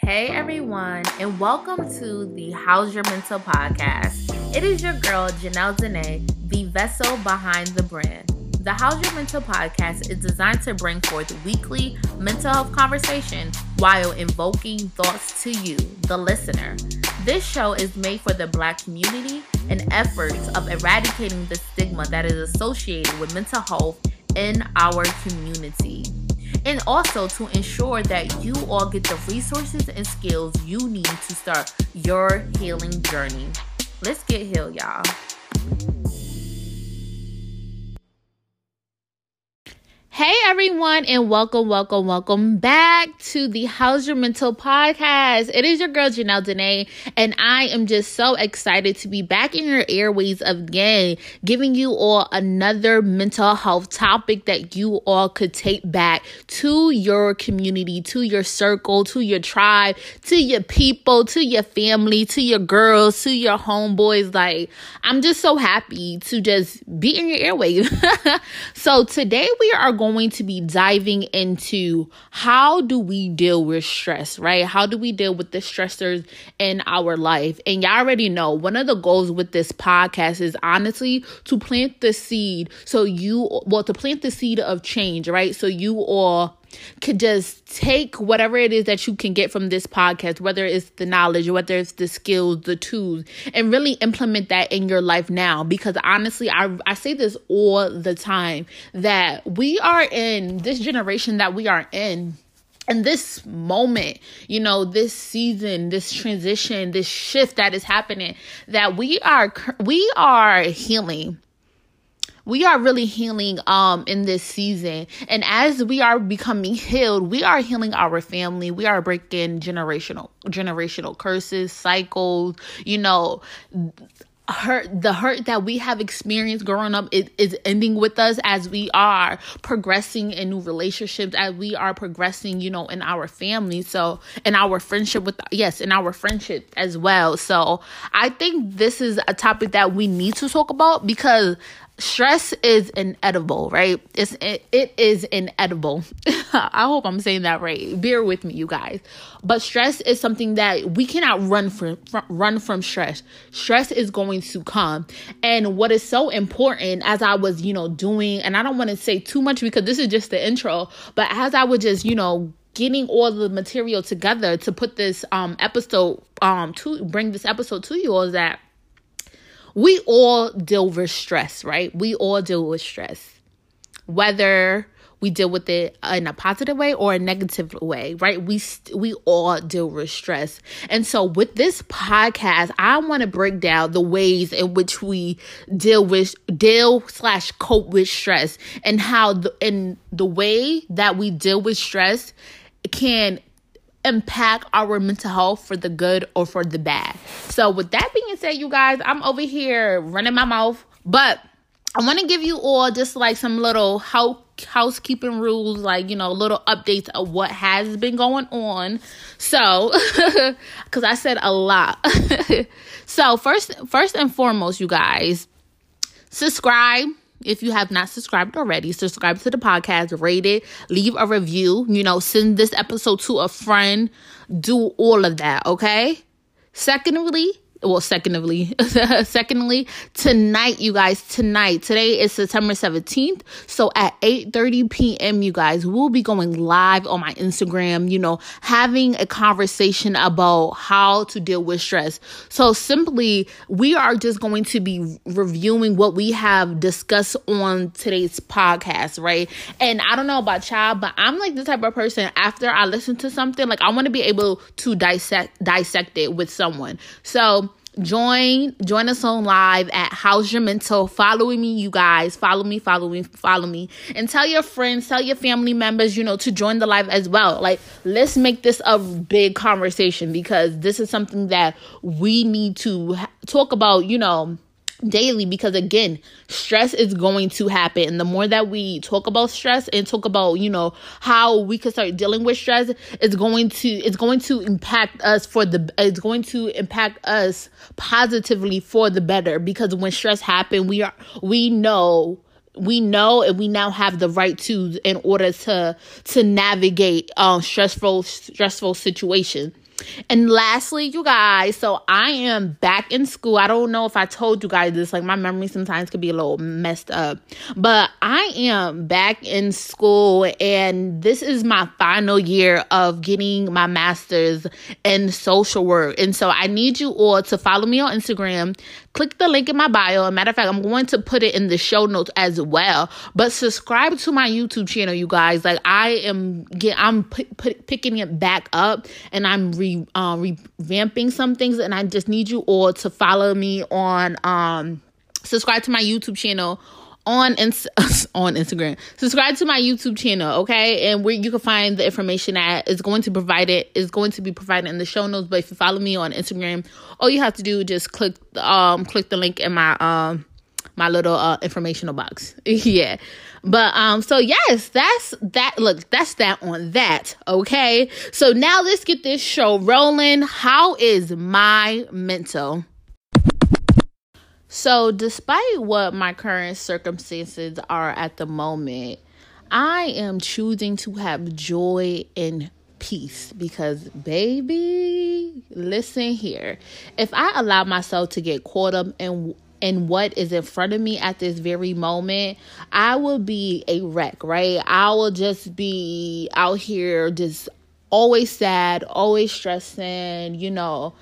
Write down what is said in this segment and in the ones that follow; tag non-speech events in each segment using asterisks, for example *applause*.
Hey everyone, and welcome to the How's Your Mental podcast. It is your girl Janelle Dene, the vessel behind the brand. The How's Your Mental podcast is designed to bring forth weekly mental health conversation while invoking thoughts to you, the listener. This show is made for the Black community and efforts of eradicating the stigma that is associated with mental health in our community and also to ensure that you all get the resources and skills you need to start your healing journey. Let's get healed, y'all. Hey everyone, and welcome, welcome, welcome back to the How's Your Mental podcast. It is your girl Janelle Dene, and I am just so excited to be back in your airways again, giving you all another mental health topic that you all could take back to your community, to your circle, to your tribe, to your people, to your family, to your girls, to your homeboys. Like, I'm just so happy to just be in your airways. *laughs* so today we are going going to be diving into how do we deal with stress, right? How do we deal with the stressors in our life? And y'all already know one of the goals with this podcast is honestly to plant the seed so you, well, to plant the seed of change, right? So you all could just take whatever it is that you can get from this podcast, whether it's the knowledge, whether it's the skills, the tools, and really implement that in your life now. Because honestly, I, I say this all the time that we are in this generation that we are in and this moment, you know, this season, this transition, this shift that is happening, that we are we are healing we are really healing um in this season. And as we are becoming healed we are healing our family. We are breaking generational generational curses cycles you know hurt the hurt that we have experienced growing up is, is ending with us as we are progressing in new relationships as we are progressing you know in our family. So in our friendship with yes in our friendship as well. So i think this is a topic that we need to talk about because stress is inedible, right? It's it, it is inedible. *laughs* I hope I'm saying that right. Bear with me, you guys. But stress is something that we cannot run from, from run from stress. Stress is going to come. And what is so important as I was, you know, doing and I don't want to say too much because this is just the intro, but as I was just, you know, getting all the material together to put this um episode um to bring this episode to you all is that we all deal with stress, right? We all deal with stress. Whether we deal with it in a positive way or a negative way, right? We st- we all deal with stress. And so with this podcast, I want to break down the ways in which we deal with deal slash cope with stress and how the in the way that we deal with stress can impact our mental health for the good or for the bad. So, with that being said, you guys, I'm over here running my mouth, but I want to give you all just like some little house housekeeping rules, like you know, little updates of what has been going on. So, *laughs* because I said a lot. *laughs* so first, first and foremost, you guys, subscribe if you have not subscribed already, subscribe to the podcast, rate it, leave a review, you know, send this episode to a friend, do all of that, okay? Secondly, well secondly *laughs* secondly tonight you guys tonight. Today is september 17th so at 8 30 p.m you guys we'll be going live on my instagram you know having a conversation about how to deal with stress. So simply we are just going to be reviewing what we have discussed on today's podcast right? And i don't know about y'all but i'm like the type of person after i listen to something like i want to be able to dissect dissect it with someone. So join join us on live at how's your mental? Follow me you guys. Follow me follow me follow me. And tell your friends tell your family members you know to join the live as well. Like let's make this a big conversation because this is something that we need to talk about you know daily because again stress is going to happen. And the more that we talk about stress and talk about you know how we can start dealing with stress it's going to it's going to impact us for the it's going to impact us positively for the better. Because when stress happen we are we know we know and we now have the right tools in order to to navigate um stressful stressful situations And lastly, you guys, so I am back in school. I don't know if I told you guys this, like my memory sometimes could be a little messed up, but I am back in school and this is my final year of getting my master's in social work. And so I need you all to follow me on Instagram, click the link in my bio. As a matter of fact, I'm going to put it in the show notes as well. But subscribe to my YouTube channel, you guys. Like I am get I'm p- p- picking it back up and I'm re uh, revamping some things and I just need you all to follow me on um subscribe to my YouTube channel on *laughs* on Instagram. Subscribe to my YouTube channel, okay? And where you can find the information at is going to provide it is going to be provided in the show notes. But if you follow me on Instagram, all you have to do is just click um click the link in my um my little uh informational box. *laughs* yeah. But um so yes, that's that look, that's that on that, okay? So now let's get this show rolling. How is my mental? So, despite what my current circumstances are at the moment, I am choosing to have joy and peace because, baby, listen here. If I allow myself to get caught up in in what is in front of me at this very moment, I will be a wreck, right? I will just be out here just always sad, always stressing, you know,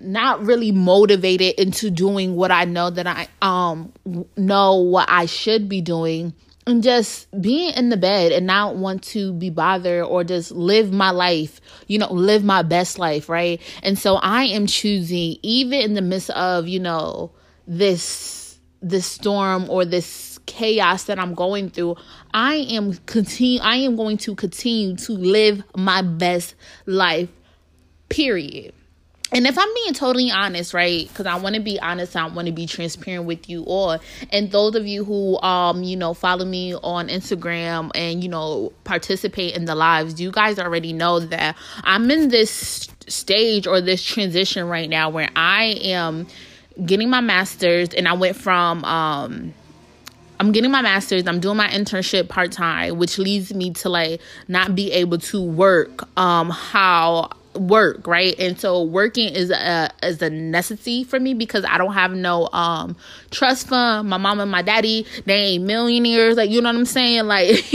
not really motivated into doing what I know that I um know what I should be doing and just being in the bed and not want to be bothered or just live my life, you know, live my best life, right? And so I am choosing even in the midst of, you know, this this storm or this chaos that I'm going through, I am continue I am going to continue to live my best life. Period and if I'm being totally honest, right? Because I want to be honest, I want to be transparent with you all. And those of you who, um, you know, follow me on Instagram and you know participate in the lives, you guys already know that I'm in this stage or this transition right now where I am getting my master's, and I went from um. I'm getting my master's. I'm doing my internship part time, which leads me to like not be able to work um how work right? And so working is a is a necessity for me because i don't have no um trust fund. My mom and my daddy they ain't millionaires. Like you know what i'm saying? Like *laughs*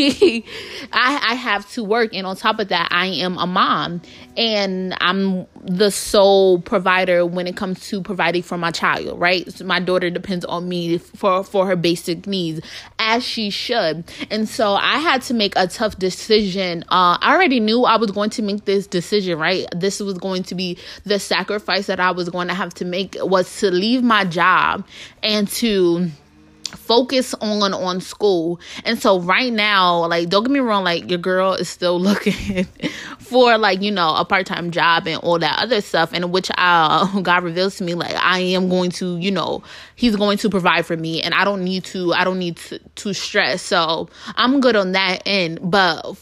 i i have to work. And on top of that i am a mom. And i'm the sole provider when it comes to providing for my child right? So my daughter depends on me for for her basic needs as she should. And so i had to make a tough decision. Uh i already knew i was going to make this decision right this was going to be the sacrifice that I was going to have to make was to leave my job and to focus on on school. And so right now like don't get me wrong like your girl is still *laughs* looking for like you know a part-time job and all that other stuff and which uh *laughs* god reveals to me like i am going to you know he's going to provide for me and i don't need to i don't need to, to stress. So i'm good on that end but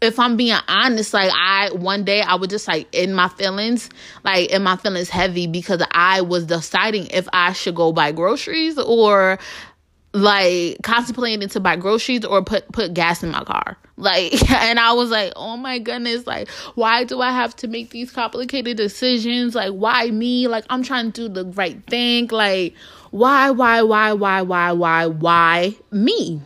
if I'm being honest, like I one day I was just like in my feelings, like in my feelings heavy because I was deciding if I should go buy groceries or like contemplating to buy groceries or put put gas in my car. *laughs* Like and I was like, "Oh my goodness, like why do I have to make these complicated decisions? Like why me? Like I'm trying to do the right thing. Like why why why why why why why me?"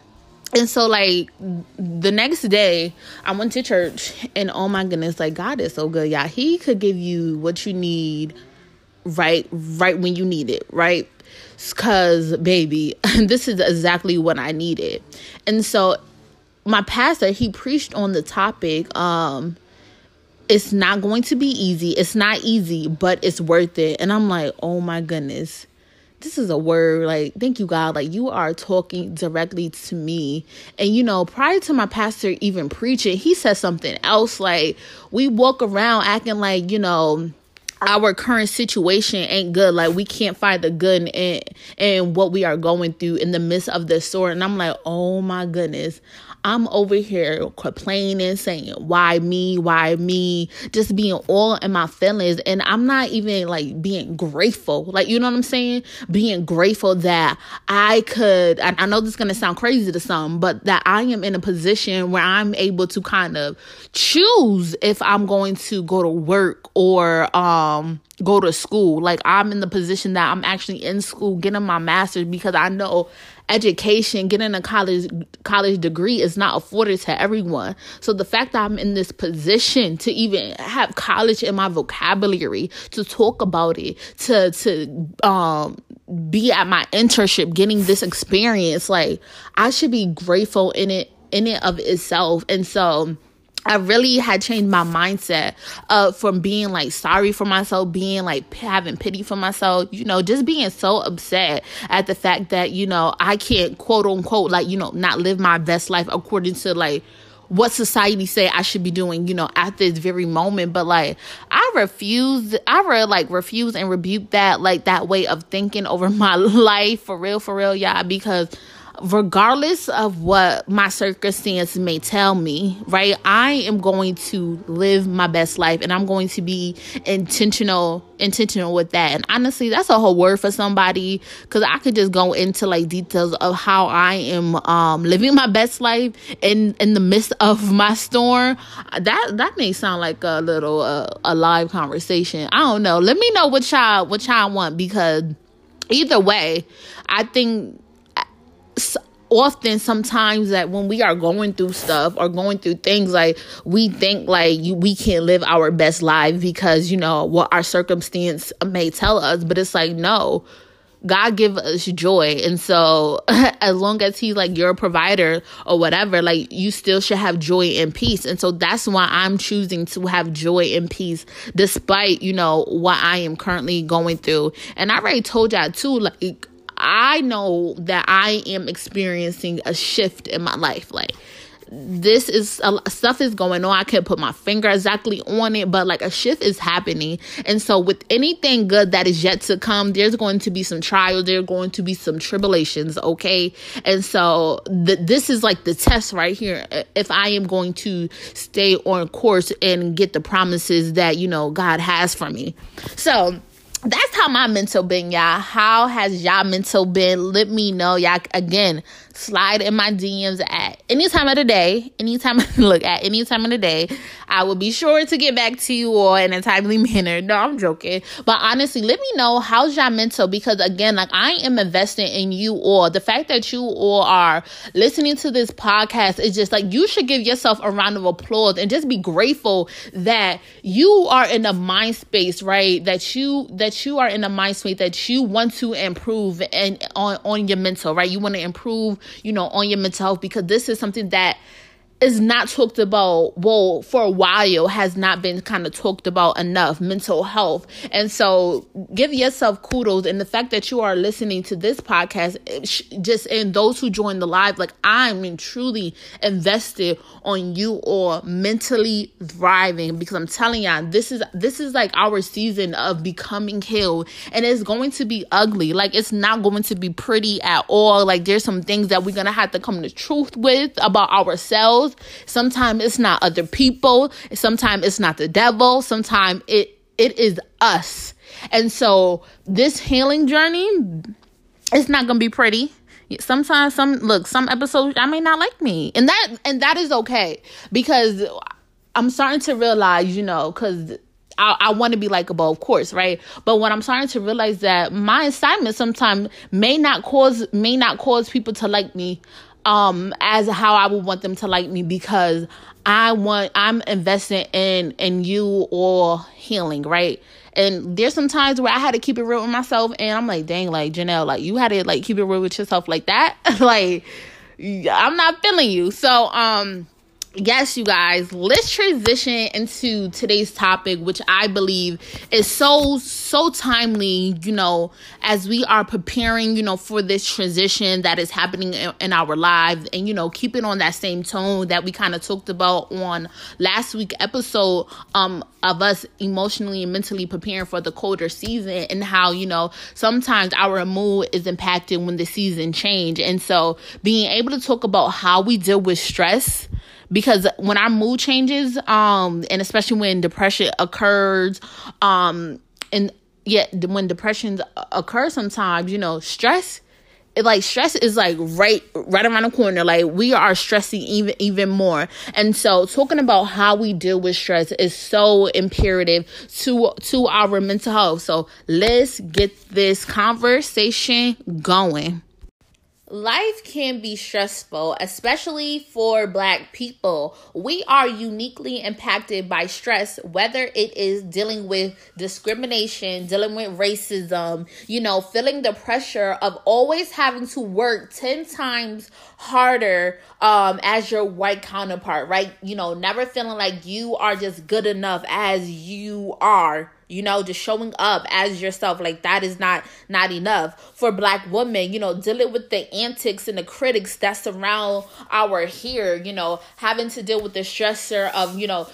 And so like the next day i went to church and oh my goodness like god is so good yeah he could give you what you need right right when you need it right? Because baby *laughs* this is exactly what i needed. And so my pastor he preached on the topic um it's not going to be easy it's not easy but it's worth it. And i'm like oh my goodness this is a word like thank you god like you are talking directly to me and you know prior to my pastor even preaching he said something else like we walk around acting like you know our current situation ain't good. Like we can't find the good in in what we are going through in the midst of this story. And I'm like, oh my goodness. I'm over here complaining, saying, why me? Why me? Just being all in my feelings. And I'm not even like being grateful. Like, you know what I'm saying? Being grateful that I could, I, I know this is going to sound crazy to some, but that I am in a position where I'm able to kind of choose if I'm going to go to work or, um, go to school. Like I'm in the position that I'm actually in school getting my master's because I know education, getting a college college degree is not afforded to everyone. So the fact that I'm in this position to even have college in my vocabulary, to talk about it, to to um be at my internship getting this experience, like I should be grateful in it in it of itself. And so I really had changed my mindset uh, from being like sorry for myself, being like having pity for myself, you know, just being so upset at the fact that, you know, I can't quote unquote, like, you know, not live my best life according to like what society say I should be doing, you know, at this very moment. But like I refuse I really like refuse and rebuke that like that way of thinking over *laughs* my life for real, for real, y'all, because regardless of what my circumstance may tell me, right? I am going to live my best life and I'm going to be intentional intentional with that. And honestly, that's a whole word for somebody cuz I could just go into like details of how I am um living my best life in in the midst *laughs* of my storm. That that may sound like a little uh, a live conversation. I don't know. Let me know what y'all what y'all want because either way, I think often sometimes that when we are going through stuff or going through things like we think like you, we can't live our best life because you know what our circumstance may tell us but it's like no God give us joy. And so *laughs* as long as he's like your provider or whatever, like you still should have joy and peace. And so that's why I'm choosing to have joy and peace despite, you know, what I am currently going through. And I already told y'all too, like I know that I am experiencing a shift in my life. Like, this is stuff is going on. I can't put my finger exactly on it, but like a shift is happening. And so, with anything good that is yet to come, there's going to be some trials, there's going to be some tribulations, okay? And so, the, this is like the test right here. If I am going to stay on course and get the promises that, you know, God has for me. So, that's how my mental been, y'all. How has y'all mental been? Let me know, y'all. Again, slide in my DMs at any time of the day. Anytime, *laughs* look, at any time of the day. I will be sure to get back to you all in a timely *laughs* manner. No, I'm joking. But honestly, let me know how's y'all mental because again, like I am investing in you all. The fact that you all are listening to this podcast is just like you should give yourself a round of applause and just be grateful that you are in a mind space, right? That you that you are in a mind space that you want to improve and on on your mental, right? You want to improve you know, on your mental health because this is something that is not talked about well for a while has not been kind of talked about enough mental health. And so give yourself kudos and the fact that you are listening to this podcast eh, just and those who join the live like i'm truly invested on you or mentally thriving because i'm telling y'all this is this is like our season of becoming healed and it's going to be ugly. Like it's not going to be pretty at all. Like there's some things that we're gonna have to come to truth with about ourselves Sometimes it's not other people. Sometimes it's not the devil. Sometimes it it is us. And so this healing journey, it's not gonna be pretty. Sometimes some look, some episodes I may not like me. And that and that is okay. Because I'm starting to realize, you know, because I, I want to be likable, of course, right? But when I'm starting to realize that my assignment sometimes may not cause may not cause people to like me um as how I would want them to like me because I want I'm investing in in you or healing, right? And there's some times where I had to keep it real with myself and I'm like, dang, like Janelle, like you had to like keep it real with yourself like that. *laughs* like I'm not feeling you. So um yes, you guys, let's transition into today's topic, which I believe is so, so timely, you know, as we are preparing, you know, for this transition that is happening in, in our lives and, you know, keeping on that same tone that we kind of talked about on last week episode um of us emotionally and mentally preparing for the colder season and how, you know, sometimes our mood is impacted when the season change. And so being able to talk about how we deal with stress because when our mood changes um and especially when depression occurs um and yet when depressions occur, sometimes you know stress it, like stress is like right right around the corner. Like we are stressing even even more. And so talking about how we deal with stress is so imperative to to our mental health. So let's get this conversation going Life can be stressful, especially for Black people. We are uniquely impacted by stress, whether it is dealing with discrimination, dealing with racism, you know, feeling the pressure of always having to work 10 times harder um, as your white counterpart, right? You know, never feeling like you are just good enough as you are you know just showing up as yourself. Like that is not not enough. For black women you know dealing with the antics and the critics that surround our here you know having to deal with the stressor of you know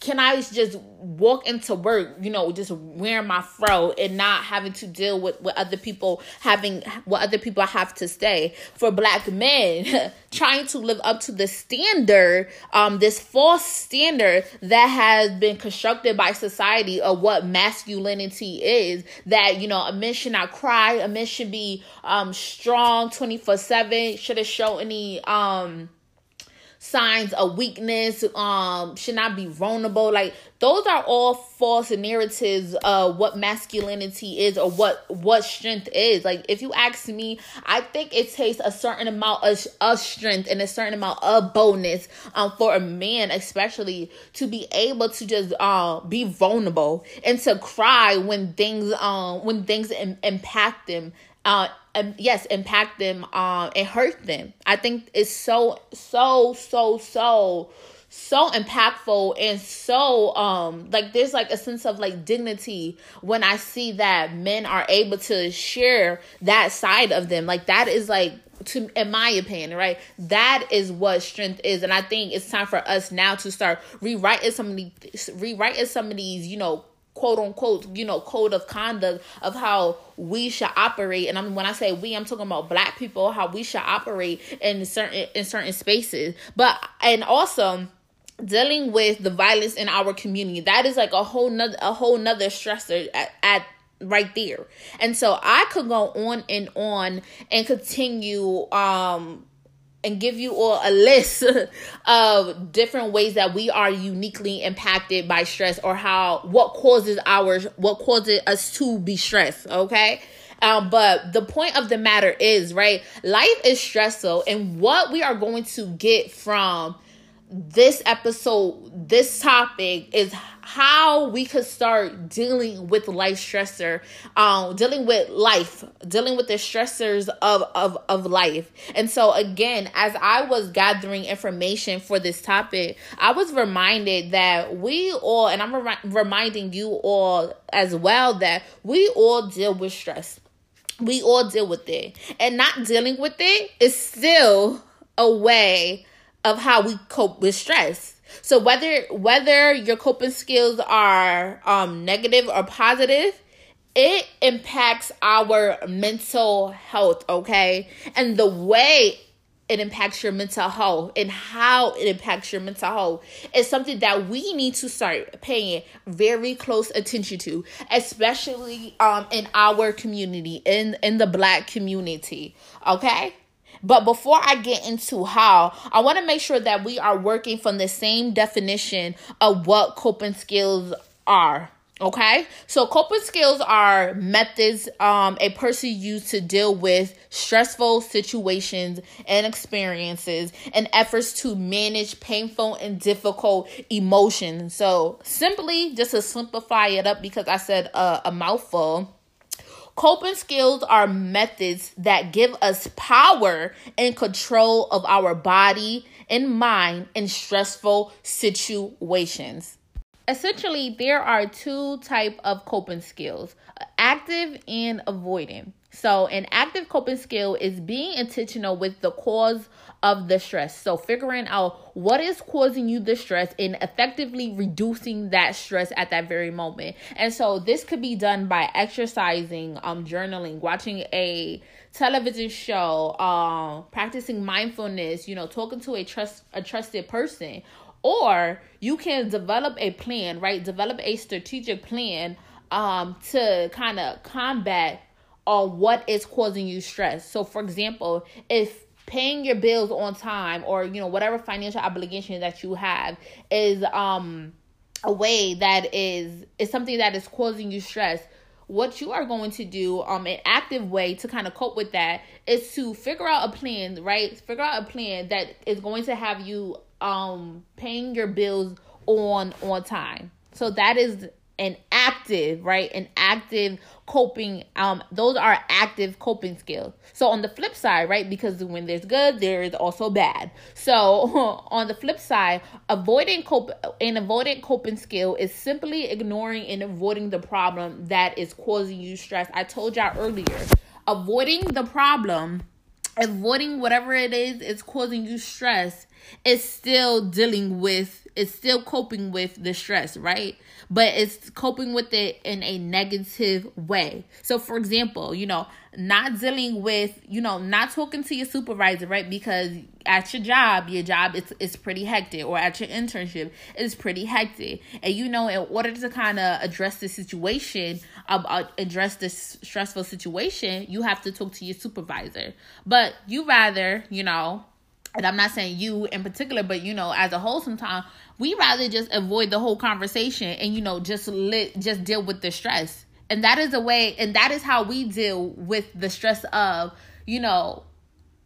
can I just walk into work, you know, just wearing my fro and not having to deal with what other people having, what other people have to say? For black men, *laughs* trying to live up to the standard, um, this false standard that has been constructed by society of what masculinity is. That you know, a man should not cry, a man should be um strong twenty four seven, shouldn't show any um signs of weakness, um, should not be vulnerable. Like those are all false narratives of what masculinity is or what what strength is. Like if you ask me, I think it takes a certain amount of, of strength and a certain amount of boldness um for a man especially to be able to just uh, be vulnerable and to cry when things um when things Im- impact them uh um, yes impact them um and hurt them. I think it's so so so so so impactful and so um like there's like a sense of like dignity when i see that men are able to share that side of them. Like that is like to in my opinion right? That is what strength is and i think it's time for us now to start rewriting some of these rewriting some of these you know quote unquote, you know, code of conduct of how we should operate. And I'm when I say we, I'm talking about black people, how we should operate in certain in certain spaces. But and also dealing with the violence in our community. That is like a whole nother a whole nother stressor at, at right there. And so I could go on and on and continue um and give you all a list *laughs* of different ways that we are uniquely impacted by stress or how what causes ours what causes us to be stressed okay? Um, but the point of the matter is right life is stressful and what we are going to get from this episode, this topic is how we could start dealing with life stressor, um, dealing with life, dealing with the stressors of, of, of life. And so again, as I was gathering information for this topic, I was reminded that we all, and I'm re- reminding you all as well, that we all deal with stress. We all deal with it. And not dealing with it is still a way of how we cope with stress. So whether whether your coping skills are um negative or positive, it impacts our mental health, okay? And the way it impacts your mental health and how it impacts your mental health is something that we need to start paying very close attention to especially um in our community in in the black community okay but before I get into how, I want to make sure that we are working from the same definition of what coping skills are. Okay, so coping skills are methods um, a person uses to deal with stressful situations and experiences and efforts to manage painful and difficult emotions. So, simply just to simplify it up, because I said uh, a mouthful Coping skills are methods that give us power and control of our body and mind in stressful situations. Essentially, there are two type of coping skills, active and avoiding. So, an active coping skill is being intentional with the cause of the stress. So, figuring out what is causing you the stress and effectively reducing that stress at that very moment. And so, this could be done by exercising, um, journaling, watching a television show, um, practicing mindfulness, you know, talking to a trust a trusted person, or you can develop a plan, right? Develop a strategic plan um to kind of combat on what is causing you stress. So for example, if paying your bills on time or you know whatever financial obligation that you have is um a way that is is something that is causing you stress. What you are going to do um an active way to kind of cope with that is to figure out a plan right? Figure out a plan that is going to have you um paying your bills on on time. So that is an active, right? An active coping um those are active coping skills. So on the flip side, right? Because when there's good, there is also bad. So *laughs* on the flip side, avoiding cope an avoidant coping skill is simply ignoring and avoiding the problem that is causing you stress. I told y'all earlier, avoiding the problem avoiding whatever it is is causing you stress is still dealing with it's still coping with the stress right but it's coping with it in a negative way. So, for example, you know, not dealing with, you know, not talking to your supervisor, right? Because at your job, your job is, is pretty hectic, or at your internship, it's pretty hectic. And, you know, in order to kind of address the situation, uh, address this stressful situation, you have to talk to your supervisor. But you rather, you know, and I'm not saying you in particular, but you know, as a whole, sometimes we rather just avoid the whole conversation and you know just let just deal with the stress. And that is a way, and that is how we deal with the stress of you know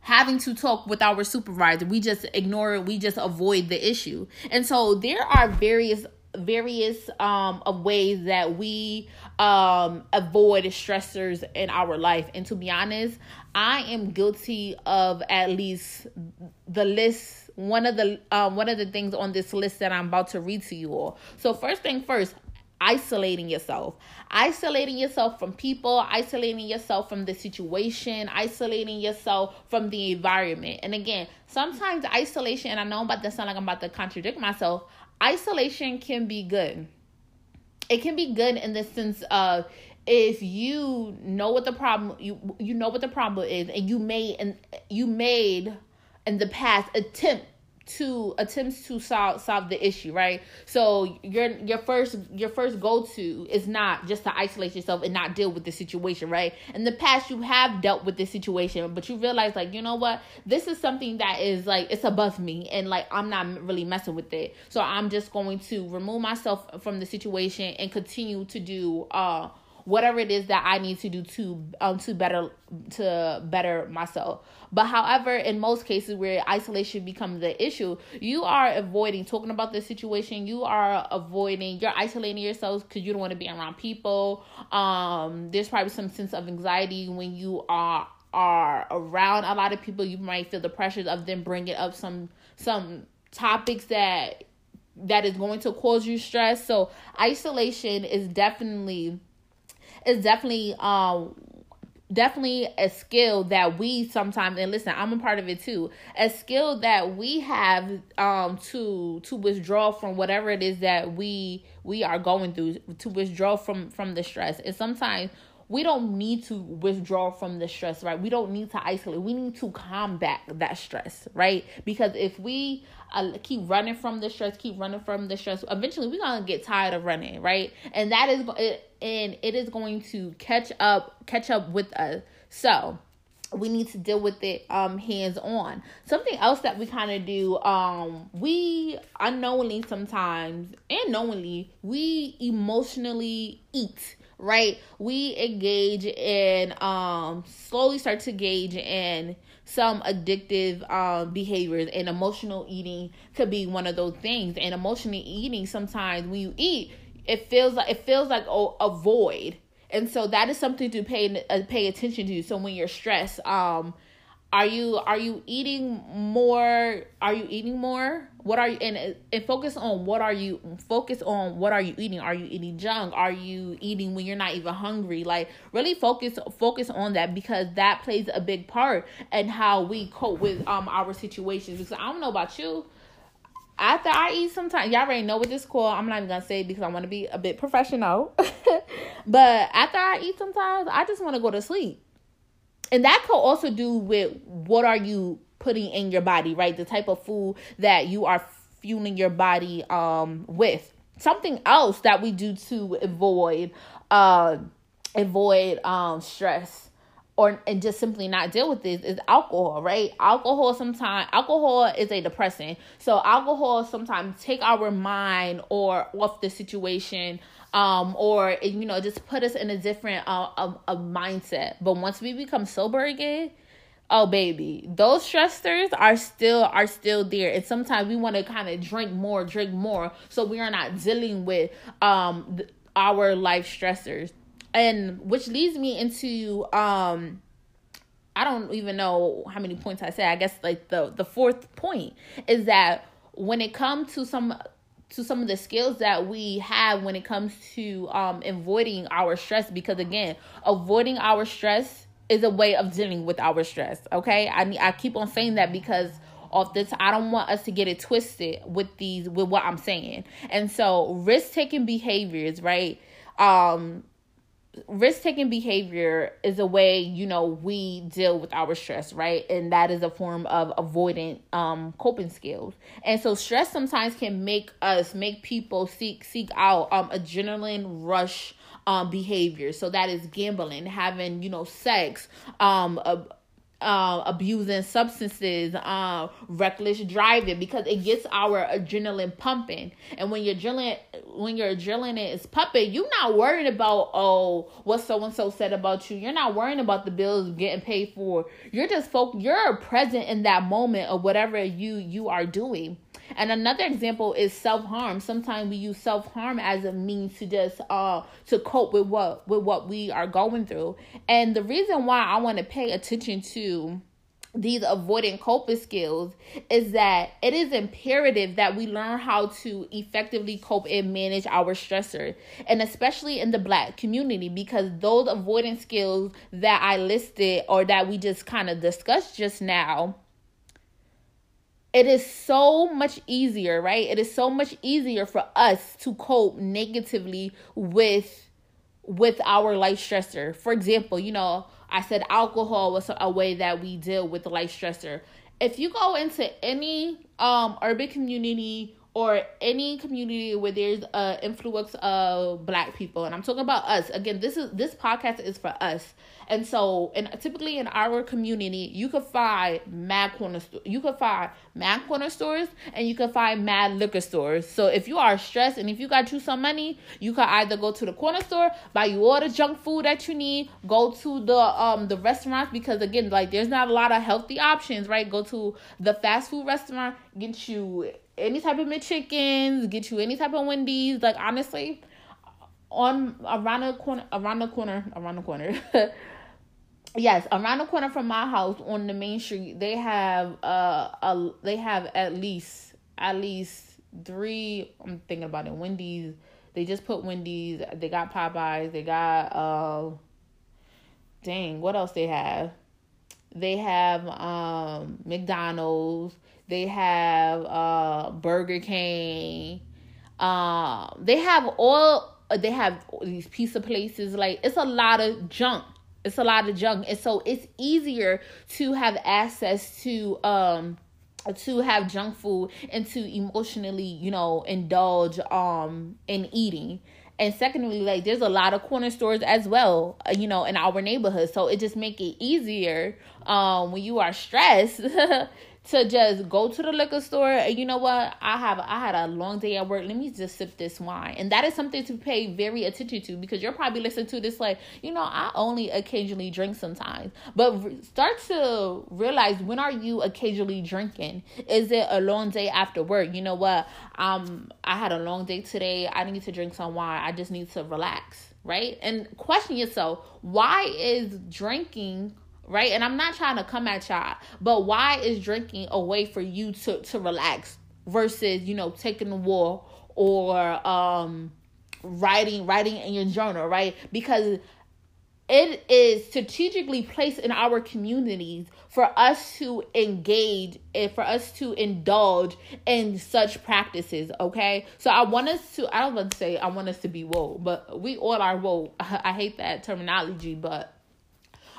having to talk with our supervisor. We just ignore it. We just avoid the issue. And so there are various various um of ways that we um avoid stressors in our life. And to be honest i am guilty of at least the list one of the um one of the things on this list that i'm about to read to you all. So first thing first isolating yourself. Isolating yourself from people isolating yourself from the situation isolating yourself from the environment. And again sometimes isolation and i know i'm about to sound like i'm about to contradict myself isolation can be good. It can be good in the sense of if you know what the problem you you know what the problem is and you made and you made in the past attempt to attempts to solve solve the issue, right? So your your first your first go to is not just to isolate yourself and not deal with the situation, right? In the past you have dealt with this situation, but you realize like, you know what? This is something that is like it's above me and like I'm not really messing with it. So I'm just going to remove myself from the situation and continue to do uh whatever it is that I need to do to um to better to better myself. But however, in most cases where isolation becomes the issue, you are avoiding talking about the situation. You are avoiding. You're isolating yourselves because you don't want to be around people. Um, there's probably some sense of anxiety when you are are around a lot of people. You might feel the pressures of them bringing up some some topics that that is going to cause you stress. So isolation is definitely is definitely um definitely a skill that we sometimes and listen i'm a part of it too a skill that we have um to to withdraw from whatever it is that we we are going through to withdraw from from the stress and sometimes we don't need to withdraw from the stress, right? We don't need to isolate. We need to combat that stress, right? Because if we uh, keep running from the stress, keep running from the stress, eventually we're gonna get tired of running, right? And that is it, and it is going to catch up, catch up with us. So we need to deal with it um hands on something else that we kind of do um we unknowingly sometimes and knowingly we emotionally eat right? We engage in um slowly start to gauge in some addictive um behaviors and emotional eating could be one of those things. And emotional eating sometimes when you eat, it feels like it feels like a, a void. And so that is something to pay uh, pay attention to. So when you're stressed, um are you are you eating more are you eating more? What are you and, and focus on what are you focus on what are you eating? Are you eating junk? Are you eating when you're not even hungry? Like really focus focus on that because that plays a big part in how we cope with um our situations. Because i don't know about you after I eat sometimes y'all already know what this called. I'm not even gonna say because I want to be a bit professional. *laughs* but after I eat sometimes I just want to go to sleep and that could also do with what are you putting in your body right the type of food that you are fueling your body um with something else that we do to avoid uh avoid um stress or and just simply not deal with this is alcohol, right? Alcohol sometimes alcohol is a depressant. So alcohol sometimes take our mind or off the situation um, or you know, just put us in a different uh, a, a mindset. But once we become sober again, oh baby, those stressors are still are still there, and sometimes we want to kind of drink more, drink more, so we are not dealing with um our life stressors, and which leads me into um. I don't even know how many points I said. I guess like the the fourth point is that when it comes to some to some of the skills that we have when it comes to um avoiding our stress because again avoiding our stress is a way of dealing with our stress okay i i keep on saying that because of this i don't want us to get it twisted with these with what i'm saying and so risk taking behaviors right um risk taking behavior is a way you know we deal with our stress right? And that is a form of avoidant um coping skills. And so stress sometimes can make us make people seek seek out um adrenaline rush um behavior. So that is gambling having you know sex um uh, abusing substances, uh, reckless driving, because it gets our adrenaline pumping. And when your adrenaline, when your adrenaline is pumping, you're not worried about oh what so and so said about you. You're not worrying about the bills getting paid for. You're just folk. You're present in that moment of whatever you you are doing. And another example is self harm. Sometimes we use self harm as a means to just uh to cope with what with what we are going through. And the reason why I want to pay attention to these avoiding coping skills is that it is imperative that we learn how to effectively cope and manage our stressor and especially in the black community because those avoiding skills that I listed or that we just kind of discussed just now it is so much easier, right? It is so much easier for us to cope negatively with with our life stressor. For example, you know, I said alcohol was a way that we deal with the life stressor. If you go into any um urban community or any community where there's a influence of black people. And i'm talking about us. Again this is this podcast is for us. And so and typically in our community you could find mad corner you could find mad corner stores and you could find mad liquor stores. So if you are stressed and if you got you some money you could either go to the corner store buy you all the junk food that you need go to the um the restaurants because again like there's not a lot of healthy options right? Go to the fast food restaurant get you any type of McChickens, get you any type of Wendy's. Like honestly, on around the corner, around the corner, around the corner. *laughs* yes, around the corner from my house on the main street, they have uh a they have at least at least three. I'm thinking about it. Wendy's. They just put Wendy's. They got Popeyes. They got uh. Dang, what else they have? They have um McDonald's. They have uh Burger King. Um, they have all. They have these pizza places. Like it's a lot of junk. It's a lot of junk, and so it's easier to have access to um to have junk food and to emotionally, you know, indulge um in eating. And secondly, like there's a lot of corner stores as well, uh, you know, in our neighborhood. So it just make it easier um when you are stressed *laughs* to just go to the liquor store. And you know what? I have i had a long day at work. Let me just sip this wine. And that is something to pay very attention to because you're probably listening to this like you know i only occasionally drink sometimes. But start to realize when are you occasionally drinking? Is it a long day after work? You know what? Um i had a long day today. I need to drink some wine. I just need to relax right? And question yourself why is drinking right? And I'm not trying to come at y'all, but why is drinking a way for you to to relax versus you know taking a walk or um writing writing in your journal, right? Because it is strategically placed in our communities for us to engage and for us to indulge in such practices okay so i want us to i don't want to say i want us to be woke but we all are woke *laughs* i hate that terminology but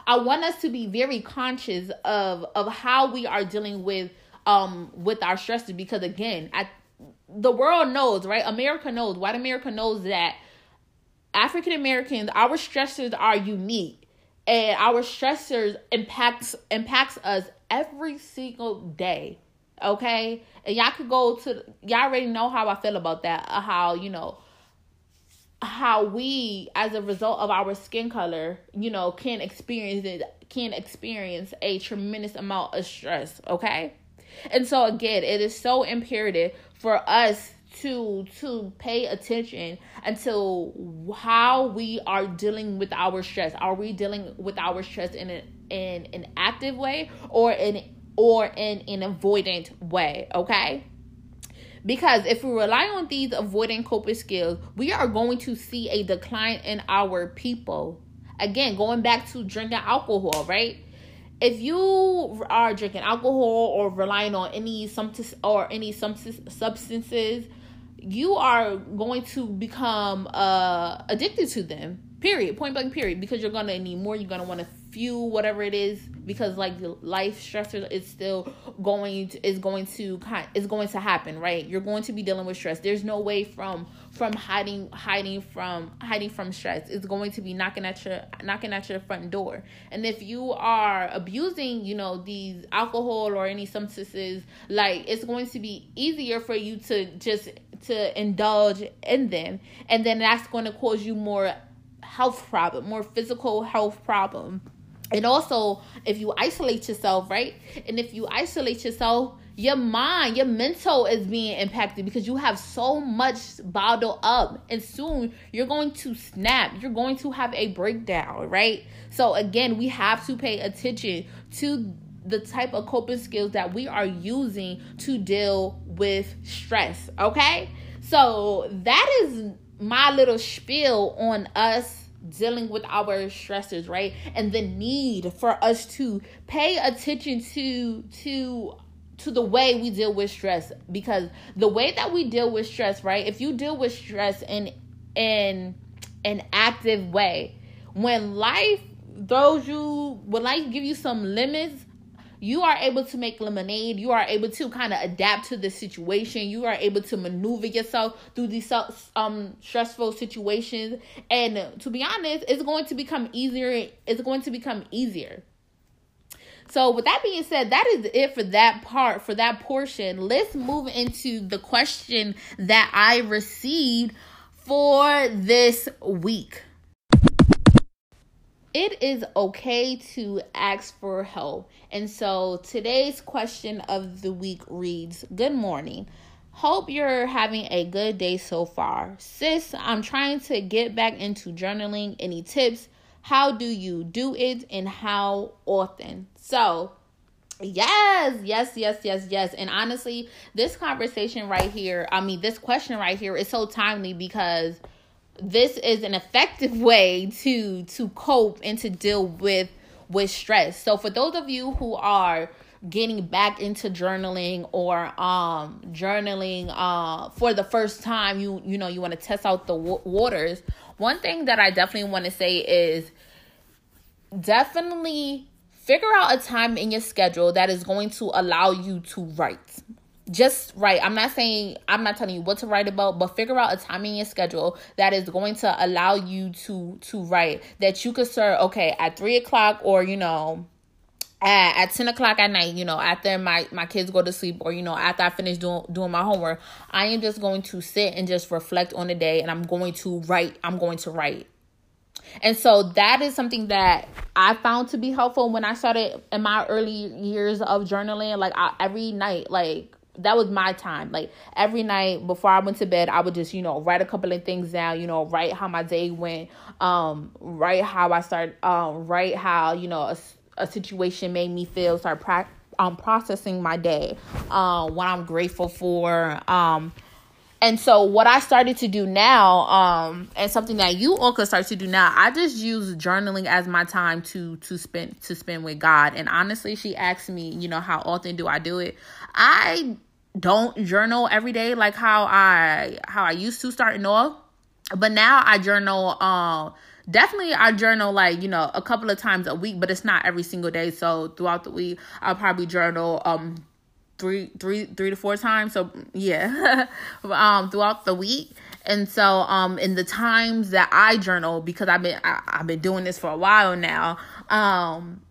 i want us to be very conscious of of how we are dealing with um with our stresses because again I, the world knows right america knows white america knows that African Americans, our stressors are unique and our stressors impacts impacts us every single day. Okay? And y'all could go to y'all already know how I feel about that. Uh, how, you know, how we as a result of our skin color, you know, can experience it can experience a tremendous amount of stress, okay? And so again, it is so imperative for us to to pay attention until how we are dealing with our stress. Are we dealing with our stress in an in an active way or in or in an avoidant way? Okay. Because if we rely on these avoidant coping skills, we are going to see a decline in our people. Again, going back to drinking alcohol, right? if you are drinking alcohol or relying on any or any substances you are going to become uh addicted to them period point blank period because you're gonna need more you're gonna want to fuel whatever it is because like life stressor is still going to, is going to is going to happen right? You're going to be dealing with stress. There's no way from from hiding hiding from hiding from stress. It's going to be knocking at your knocking at your front door. And if you are abusing you know these alcohol or any substances like it's going to be easier for you to just to indulge in them. And then that's going to cause you more health problem more physical health problem and also if you isolate yourself right? And if you isolate yourself your mind your mental is being impacted because you have so much bottled up. And soon you're going to snap. You're going to have a breakdown right? So again we have to pay attention to the type of coping skills that we are using to deal with stress okay? So that is my little spiel on us dealing with our stressors, right? And the need for us to pay attention to to to the way we deal with stress because the way that we deal with stress, right? If you deal with stress in in an active way, when life throws you, when life give you some limits, you are able to make lemonade. You are able to kind of adapt to the situation. You are able to maneuver yourself through these um stressful situations. And to be honest, it's going to become easier. It's going to become easier. So, with that being said, that is it for that part, for that portion. Let's move into the question that I received for this week it is okay to ask for help. And so today's question of the week reads Good morning. Hope you're having a good day so far. Sis, I'm trying to get back into journaling. Any tips? How do you do it and how often? So, Yes, yes, yes, yes, yes. And honestly, this conversation right here, I mean, this question right here is so timely because this is an effective *laughs* way to to cope and to deal with with stress. So for those of you who are getting back into journaling or um journaling uh for the first time you you know you want to test out the w- waters one thing that i definitely want to say is definitely figure out a time in your schedule that is going to allow you to write just write. I'm not saying I'm not telling you what to write about, but figure out a time in your schedule that is going to allow you to to write. That you could serve okay at three o'clock or you know at, at 10 o'clock at night, you know, after my, my kids go to sleep or, you know, after I finish doing, doing my homework, I am just going to sit and just reflect on the day and I'm going to write. I'm going to write. And so that is something that I found to be helpful when I started in my early years of journaling. Like I, every night, like that was my time. Like every night before I went to bed, I would just, you know, write a couple of things down, you know, write how my day went, um, write how I started, um, write how, you know, a, a situation made me feel, start pra- um, processing my day, uh, what I'm grateful for. Um, and so what I started to do now, um, and something that you all could start to do now, I just use journaling as my time to to spend to spend with God. And honestly, she asked me, you know, how often do I do it? I don't journal every day like how I how I used to starting off. But now I journal um definitely I journal like, you know, a couple of times a week, but it's not every single day. So throughout the week I'll probably journal um three three three to four times. So yeah. *laughs* um throughout the week. And so um in the times that I journal because I've been I, I've been doing this for a while now, um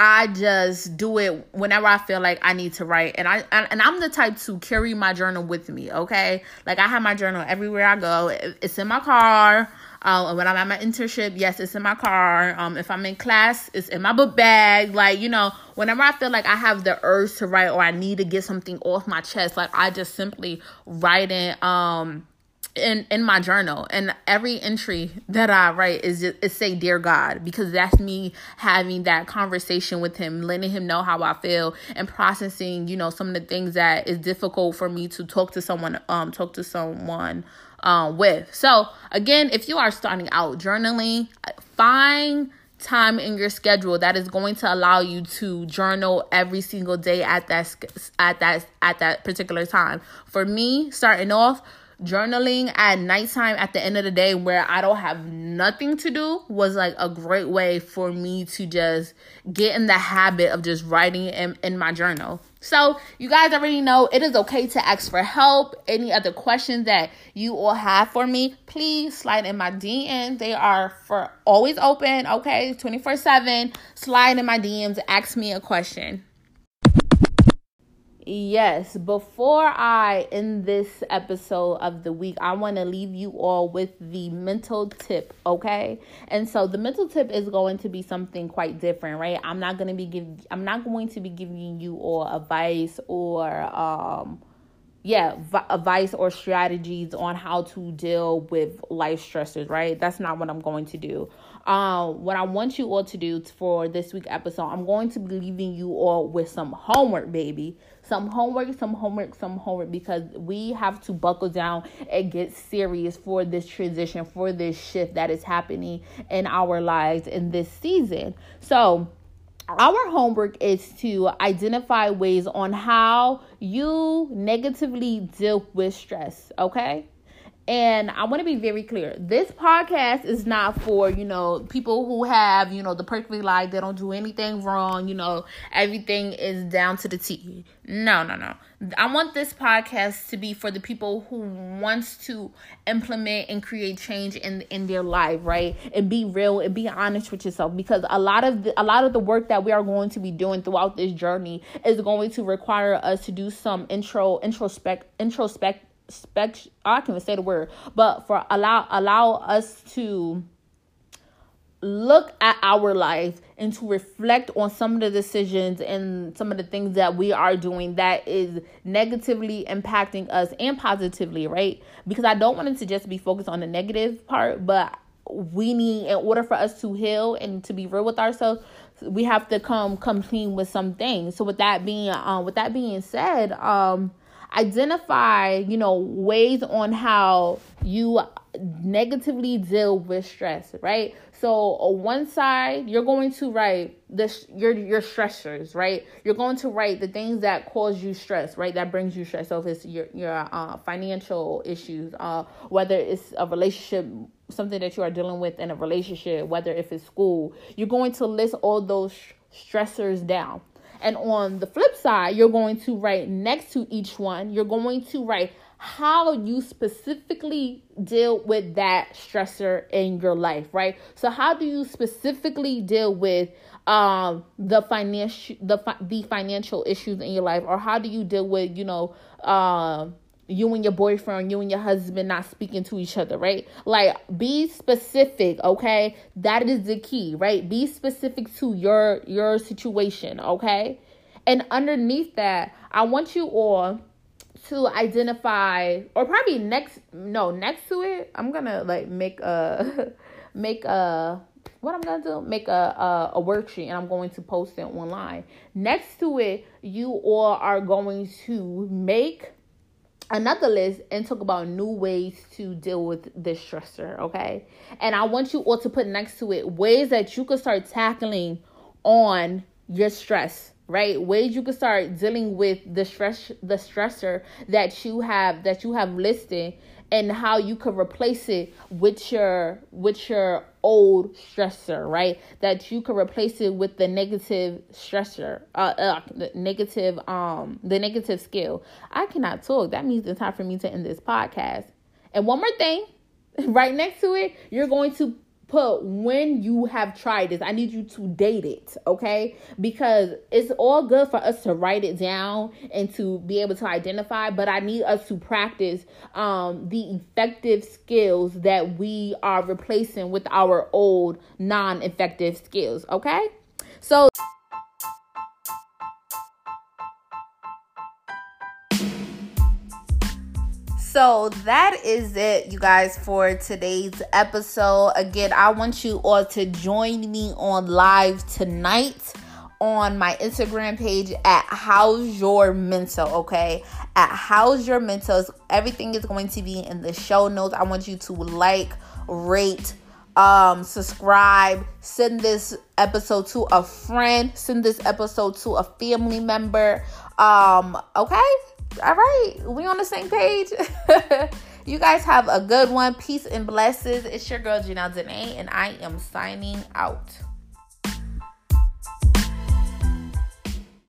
I just do it whenever I feel like I need to write. And I and I'm the type to carry my journal with me, okay? Like I have my journal everywhere I go. It's in my car. Um, when I'm at my internship, yes, it's in my car. Um, if I'm in class, it's in my book bag. Like, you know, whenever I feel like I have the urge to write or I need to get something off my chest, like I just simply write it. Um, in in my journal and every entry that i write is is say dear god because that's me having that conversation with him letting him know how i feel and processing you know some of the things that is difficult for me to talk to someone um talk to someone um with. So again if you are starting out journaling find time in your schedule that is going to allow you to journal every single day at that at that at that particular time. For me starting off journaling at nighttime at the end of the day where I don't have nothing to do was like a great way for me to just get in the habit of just writing in, in my journal. So, you guys already know it is okay to ask for help. Any other questions that you all have for me, please slide in my DM. They are for always open, okay? 24 7. Slide in my DMs, ask me a question. Yes, before I end this episode of the week, I want to leave you all with the mental tip, okay? And so the mental tip is going to be something quite different, right? I'm not going to be giving I'm not going to be giving you all advice or um yeah, v- advice or strategies on how to deal with life stressors, right? That's not what I'm going to do. Um, what I want you all to do for this week episode, I'm going to be leaving you all with some homework, baby some homework, some homework, some homework because we have to buckle down and get serious for this transition, for this shift that is happening in our lives in this season. So, our homework is to identify ways on how you negatively deal with stress, okay? And I want to be very clear. This podcast is not for, you know, people who have, you know, the perfect life. They don't do anything wrong. You know, everything is down to the T. No, no, no. I want this podcast to be for the people who wants to implement and create change in in their life, right? And be real and be honest with yourself because a lot of the, a lot of the work that we are going to be doing throughout this journey is going to require us to do some intro introspect introspect spec I can't even say the word, but for allow allow us to look at our life and to reflect on some of the decisions and some of the things that we are doing that is negatively impacting us and positively, right? Because I don't want it to just be focused on the negative part, but we need in order for us to heal and to be real with ourselves we have to come come clean with some things so with that being um with that being said um identify, you know, ways on how you negatively deal with stress, right? So on one side, you're going to write the your your stressors, right? You're going to write the things that cause you stress, right? That brings you stress. So if it's your your uh, financial issues, uh, whether it's a relationship, something that you are dealing with in a relationship, whether if it's school, you're going to list all those stressors down. And on the flip side, you're going to write next to each one, you're going to write how you specifically deal with that stressor in your life, right? So how do you specifically deal with um the financial the the financial issues in your life or how do you deal with, you know, um uh, you and your boyfriend, you and your husband not speaking to each other, right? Like be specific, okay? That is the key, right? Be specific to your your situation, okay? And underneath that, I want you all to identify or probably next no, next to it, I'm going to like make a *laughs* make a what I'm gonna do, make a, a, a worksheet and I'm going to post it online. Next to it, you all are going to make another list and talk about new ways to deal with this stressor, okay? And I want you all to put next to it ways that you can start tackling on your stress right ways you can start dealing with the stress the stressor that you have that you have listed and how you could replace it with your with your old stressor right? That you could replace it with the negative stressor uh, uh the negative um the negative skill. I cannot talk. That means it's time for me to end this podcast. And one more thing *laughs* right next to it you're going to put when you have tried this. I need you to date it, okay? Because it's all good for us to write it down and to be able to identify, but I need us to practice um, the effective skills that we are replacing with our old non effective skills, okay? So, So that is it, you guys, for today's episode. Again, I want you all to join me on live tonight on my Instagram page at How's Your Mental, okay? At How's Your Mental. Everything is going to be in the show notes. I want you to like, rate, um, subscribe, send this episode to a friend, send this episode to a family member. Um, okay? All right, we on the same page. *laughs* you guys have a good one. Peace and blessings. It's your girl Janelle Dene, and I am signing out.